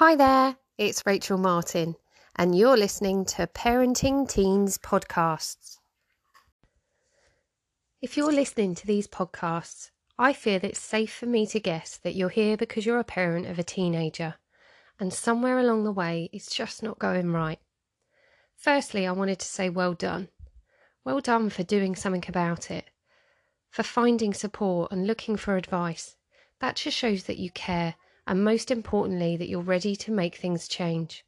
Hi there, it's Rachel Martin, and you're listening to Parenting Teens Podcasts. If you're listening to these podcasts, I that it's safe for me to guess that you're here because you're a parent of a teenager, and somewhere along the way it's just not going right. Firstly, I wanted to say well done. Well done for doing something about it, for finding support and looking for advice. That just shows that you care and most importantly, that you're ready to make things change.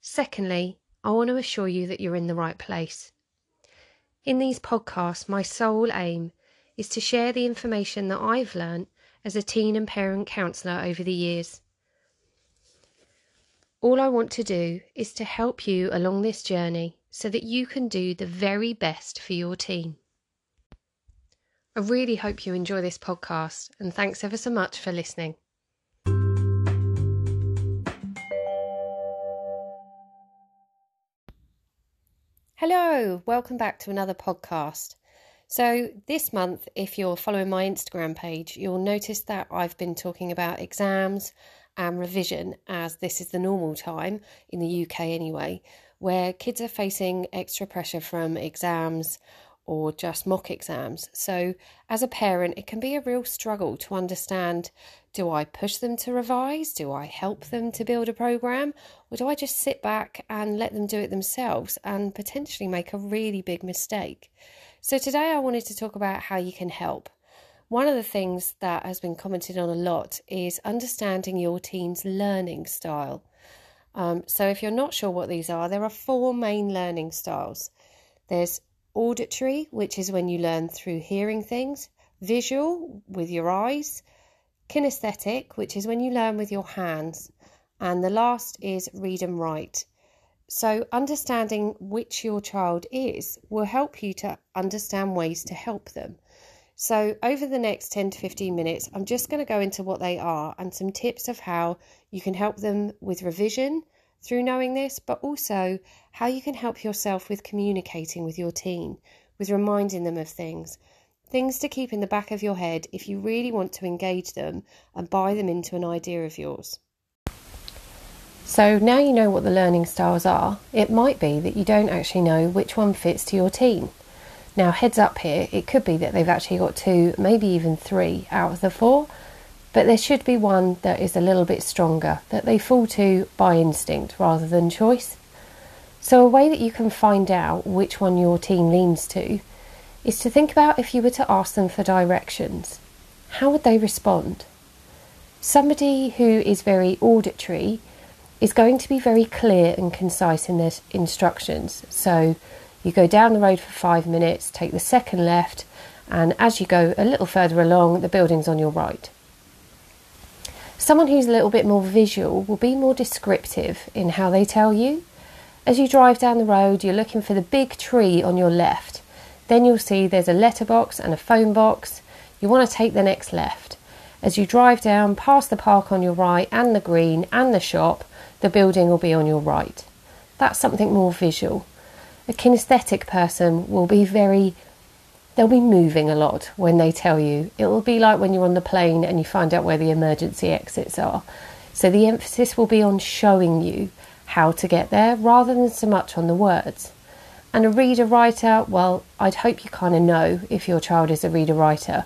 Secondly, I want to assure you that you're in the right place. In these podcasts, my sole aim is to share the information that I've learned as a teen and parent counsellor over the years. All I want to do is to help you along this journey so that you can do the very best for your teen. I really hope you enjoy this podcast and thanks ever so much for listening. Hello, welcome back to another podcast. So, this month, if you're following my Instagram page, you'll notice that I've been talking about exams and revision as this is the normal time in the UK anyway, where kids are facing extra pressure from exams or just mock exams. So, as a parent, it can be a real struggle to understand do I push them to revise? Do I help them to build a program? Or do I just sit back and let them do it themselves and potentially make a really big mistake? So, today I wanted to talk about how you can help. One of the things that has been commented on a lot is understanding your teen's learning style. Um, so, if you're not sure what these are, there are four main learning styles. There's auditory, which is when you learn through hearing things, visual, with your eyes, kinesthetic, which is when you learn with your hands, and the last is read and write. So, understanding which your child is will help you to understand ways to help them. So, over the next 10 to 15 minutes, I'm just going to go into what they are and some tips of how you can help them with revision through knowing this, but also how you can help yourself with communicating with your teen, with reminding them of things. Things to keep in the back of your head if you really want to engage them and buy them into an idea of yours. So now you know what the learning styles are, it might be that you don't actually know which one fits to your teen. Now, heads up here, it could be that they've actually got two, maybe even three out of the four, but there should be one that is a little bit stronger, that they fall to by instinct rather than choice. So, a way that you can find out which one your team leans to is to think about if you were to ask them for directions. How would they respond? Somebody who is very auditory is going to be very clear and concise in their instructions. So, you go down the road for five minutes, take the second left, and as you go a little further along, the building's on your right. Someone who's a little bit more visual will be more descriptive in how they tell you. As you drive down the road, you're looking for the big tree on your left. Then you'll see there's a letterbox and a phone box. You want to take the next left. As you drive down past the park on your right and the green and the shop, the building will be on your right. That's something more visual. A kinesthetic person will be very they'll be moving a lot when they tell you. It will be like when you're on the plane and you find out where the emergency exits are. So the emphasis will be on showing you how to get there rather than so much on the words. And a reader writer, well, I'd hope you kind of know if your child is a reader writer.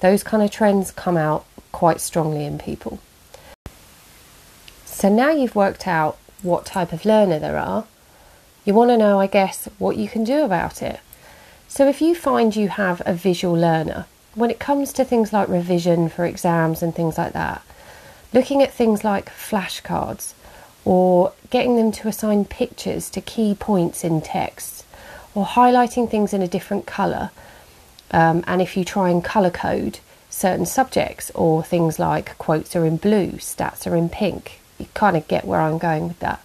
Those kind of trends come out quite strongly in people. So now you've worked out what type of learner there are, you want to know, I guess, what you can do about it. So, if you find you have a visual learner, when it comes to things like revision for exams and things like that, looking at things like flashcards or getting them to assign pictures to key points in texts or highlighting things in a different colour, um, and if you try and colour code certain subjects or things like quotes are in blue, stats are in pink, you kind of get where I'm going with that.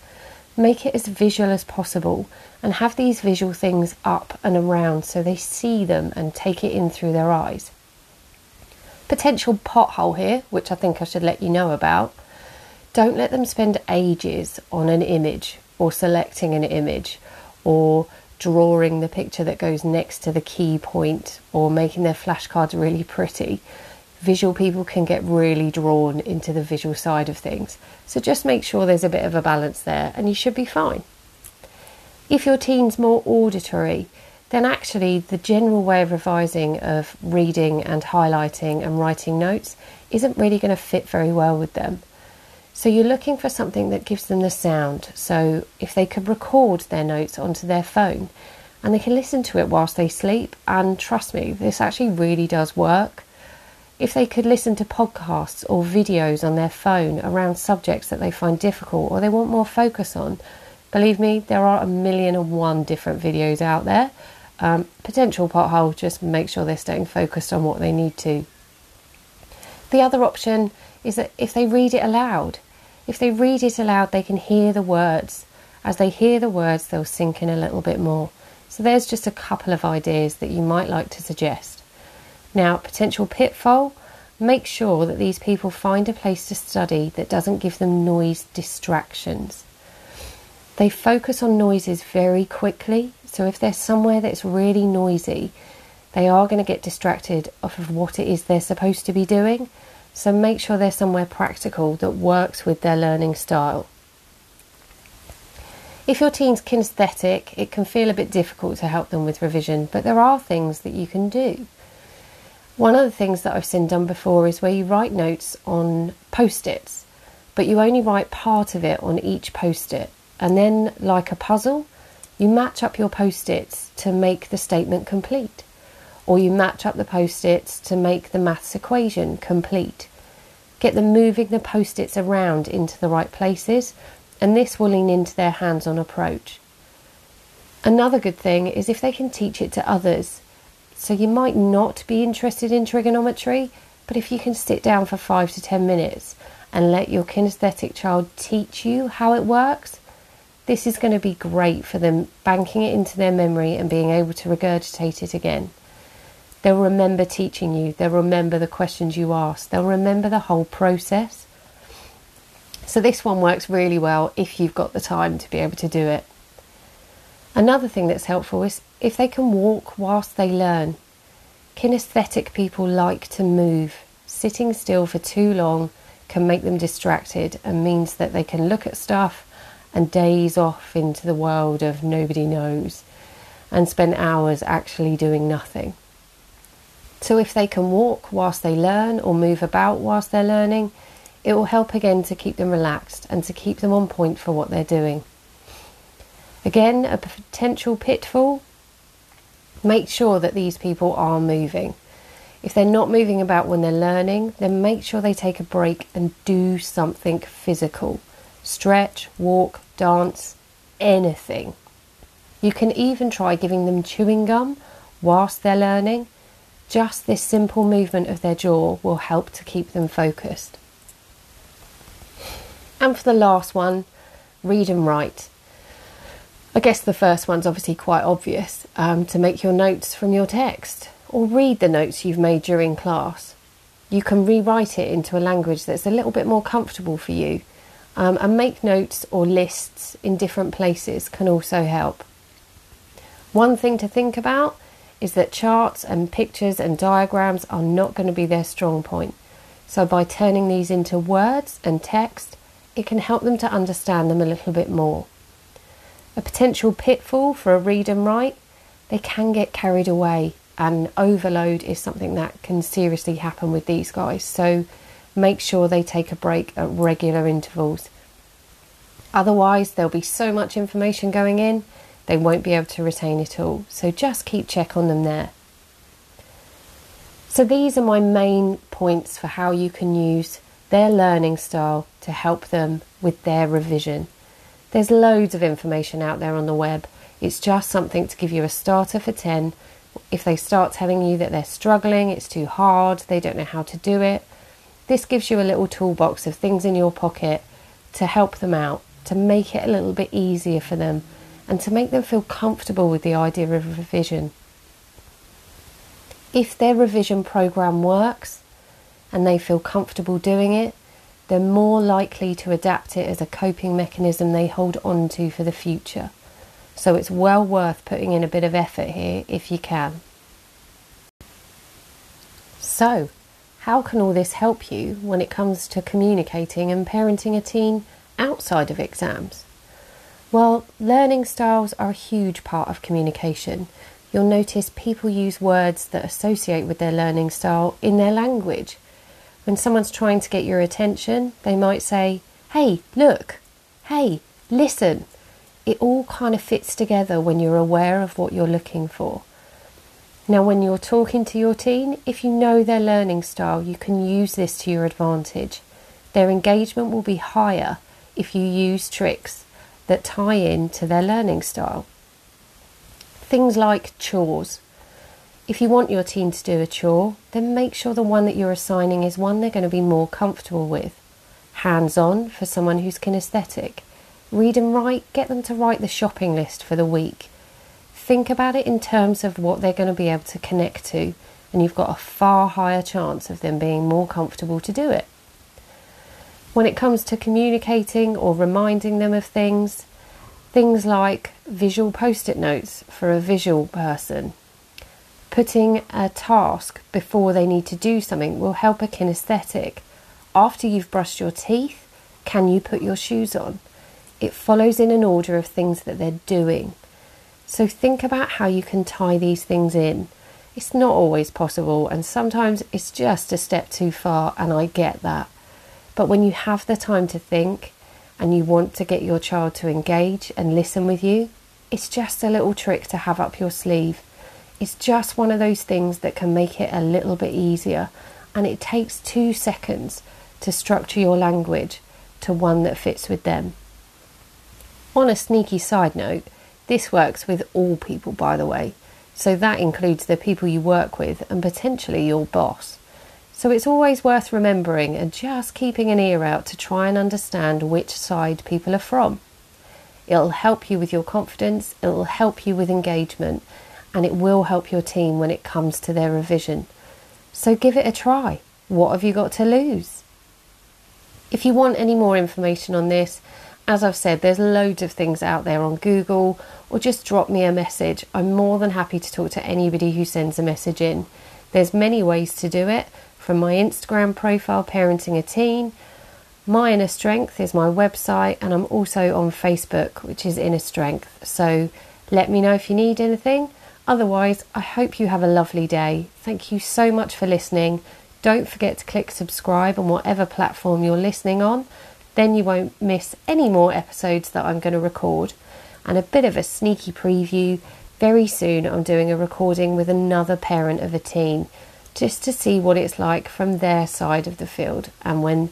Make it as visual as possible and have these visual things up and around so they see them and take it in through their eyes. Potential pothole here, which I think I should let you know about. Don't let them spend ages on an image or selecting an image or drawing the picture that goes next to the key point or making their flashcards really pretty. Visual people can get really drawn into the visual side of things. So just make sure there's a bit of a balance there and you should be fine. If your teen's more auditory, then actually the general way of revising of reading and highlighting and writing notes isn't really going to fit very well with them. So you're looking for something that gives them the sound. So if they could record their notes onto their phone and they can listen to it whilst they sleep, and trust me, this actually really does work. If they could listen to podcasts or videos on their phone around subjects that they find difficult or they want more focus on, believe me, there are a million and one different videos out there um, potential pothole, just make sure they're staying focused on what they need to. The other option is that if they read it aloud, if they read it aloud, they can hear the words. As they hear the words, they'll sink in a little bit more. So there's just a couple of ideas that you might like to suggest. Now, potential pitfall make sure that these people find a place to study that doesn't give them noise distractions. They focus on noises very quickly so if they're somewhere that's really noisy, they are going to get distracted off of what it is they're supposed to be doing. So make sure they're somewhere practical that works with their learning style. If your teen's kinesthetic, it can feel a bit difficult to help them with revision, but there are things that you can do. One of the things that I've seen done before is where you write notes on post its, but you only write part of it on each post it. And then, like a puzzle, you match up your post its to make the statement complete, or you match up the post its to make the maths equation complete. Get them moving the post its around into the right places, and this will lean into their hands on approach. Another good thing is if they can teach it to others. So you might not be interested in trigonometry, but if you can sit down for five to ten minutes and let your kinesthetic child teach you how it works, this is going to be great for them banking it into their memory and being able to regurgitate it again. They'll remember teaching you, they'll remember the questions you asked, they'll remember the whole process. So, this one works really well if you've got the time to be able to do it. Another thing that's helpful is if they can walk whilst they learn. Kinesthetic people like to move. Sitting still for too long can make them distracted and means that they can look at stuff and daze off into the world of nobody knows and spend hours actually doing nothing. So, if they can walk whilst they learn or move about whilst they're learning, it will help again to keep them relaxed and to keep them on point for what they're doing. Again, a potential pitfall make sure that these people are moving. If they're not moving about when they're learning, then make sure they take a break and do something physical. Stretch, walk, dance, anything. You can even try giving them chewing gum whilst they're learning. Just this simple movement of their jaw will help to keep them focused. And for the last one, read and write. I guess the first one's obviously quite obvious um, to make your notes from your text or read the notes you've made during class. You can rewrite it into a language that's a little bit more comfortable for you um, and make notes or lists in different places can also help. One thing to think about is that charts and pictures and diagrams are not going to be their strong point. So, by turning these into words and text, it can help them to understand them a little bit more. A potential pitfall for a read and write, they can get carried away, and overload is something that can seriously happen with these guys. So, make sure they take a break at regular intervals. Otherwise, there'll be so much information going in, they won't be able to retain it all. So just keep check on them there. So these are my main points for how you can use their learning style to help them with their revision. There's loads of information out there on the web. It's just something to give you a starter for 10. If they start telling you that they're struggling, it's too hard, they don't know how to do it, this gives you a little toolbox of things in your pocket to help them out, to make it a little bit easier for them, and to make them feel comfortable with the idea of revision. If their revision program works and they feel comfortable doing it, they're more likely to adapt it as a coping mechanism they hold on to for the future. So it's well worth putting in a bit of effort here if you can. So, how can all this help you when it comes to communicating and parenting a teen outside of exams? Well, learning styles are a huge part of communication. You'll notice people use words that associate with their learning style in their language. When someone's trying to get your attention, they might say, Hey, look, hey, listen. It all kind of fits together when you're aware of what you're looking for. Now, when you're talking to your teen, if you know their learning style, you can use this to your advantage. Their engagement will be higher if you use tricks that tie in to their learning style. Things like chores. If you want your teen to do a chore, then make sure the one that you're assigning is one they're going to be more comfortable with. Hands on for someone who's kinesthetic. Read and write, get them to write the shopping list for the week think about it in terms of what they're going to be able to connect to, and you've got a far higher chance of them being more comfortable to do it. When it comes to communicating or reminding them of things, things like visual post it notes for a visual person, putting a task before they need to do something will help a kinesthetic. After you've brushed your teeth, can you put your shoes on? It follows in an order of things that they're doing. So think about how you can tie these things in. It's not always possible, and sometimes it's just a step too far, and I get that. But when you have the time to think and you want to get your child to engage and listen with you, it's just a little trick to have up your sleeve. It's just one of those things that can make it a little bit easier, and it takes two seconds to structure your language to one that fits with them. On a sneaky side note, this works with all people, by the way, so that includes the people you work with and potentially your boss. So it's always worth remembering and just keeping an ear out to try and understand which side people are from. It'll help you with your confidence, it'll help you with engagement, and it will help your team when it comes to their revision. So give it a try. What have you got to lose? If you want any more information on this, as I've said, there's loads of things out there on Google, or just drop me a message. I'm more than happy to talk to anybody who sends a message in. There's many ways to do it, from my Instagram profile, Parenting a Teen. My Inner Strength is my website, and I'm also on Facebook, which is Inner Strength. So let me know if you need anything. Otherwise, I hope you have a lovely day. Thank you so much for listening. Don't forget to click subscribe on whatever platform you're listening on then you won't miss any more episodes that I'm going to record. And a bit of a sneaky preview very soon, I'm doing a recording with another parent of a teen just to see what it's like from their side of the field and when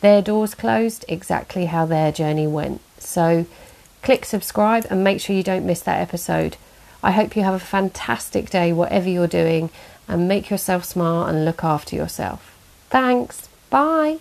their doors closed, exactly how their journey went. So click subscribe and make sure you don't miss that episode. I hope you have a fantastic day, whatever you're doing, and make yourself smile and look after yourself. Thanks. Bye.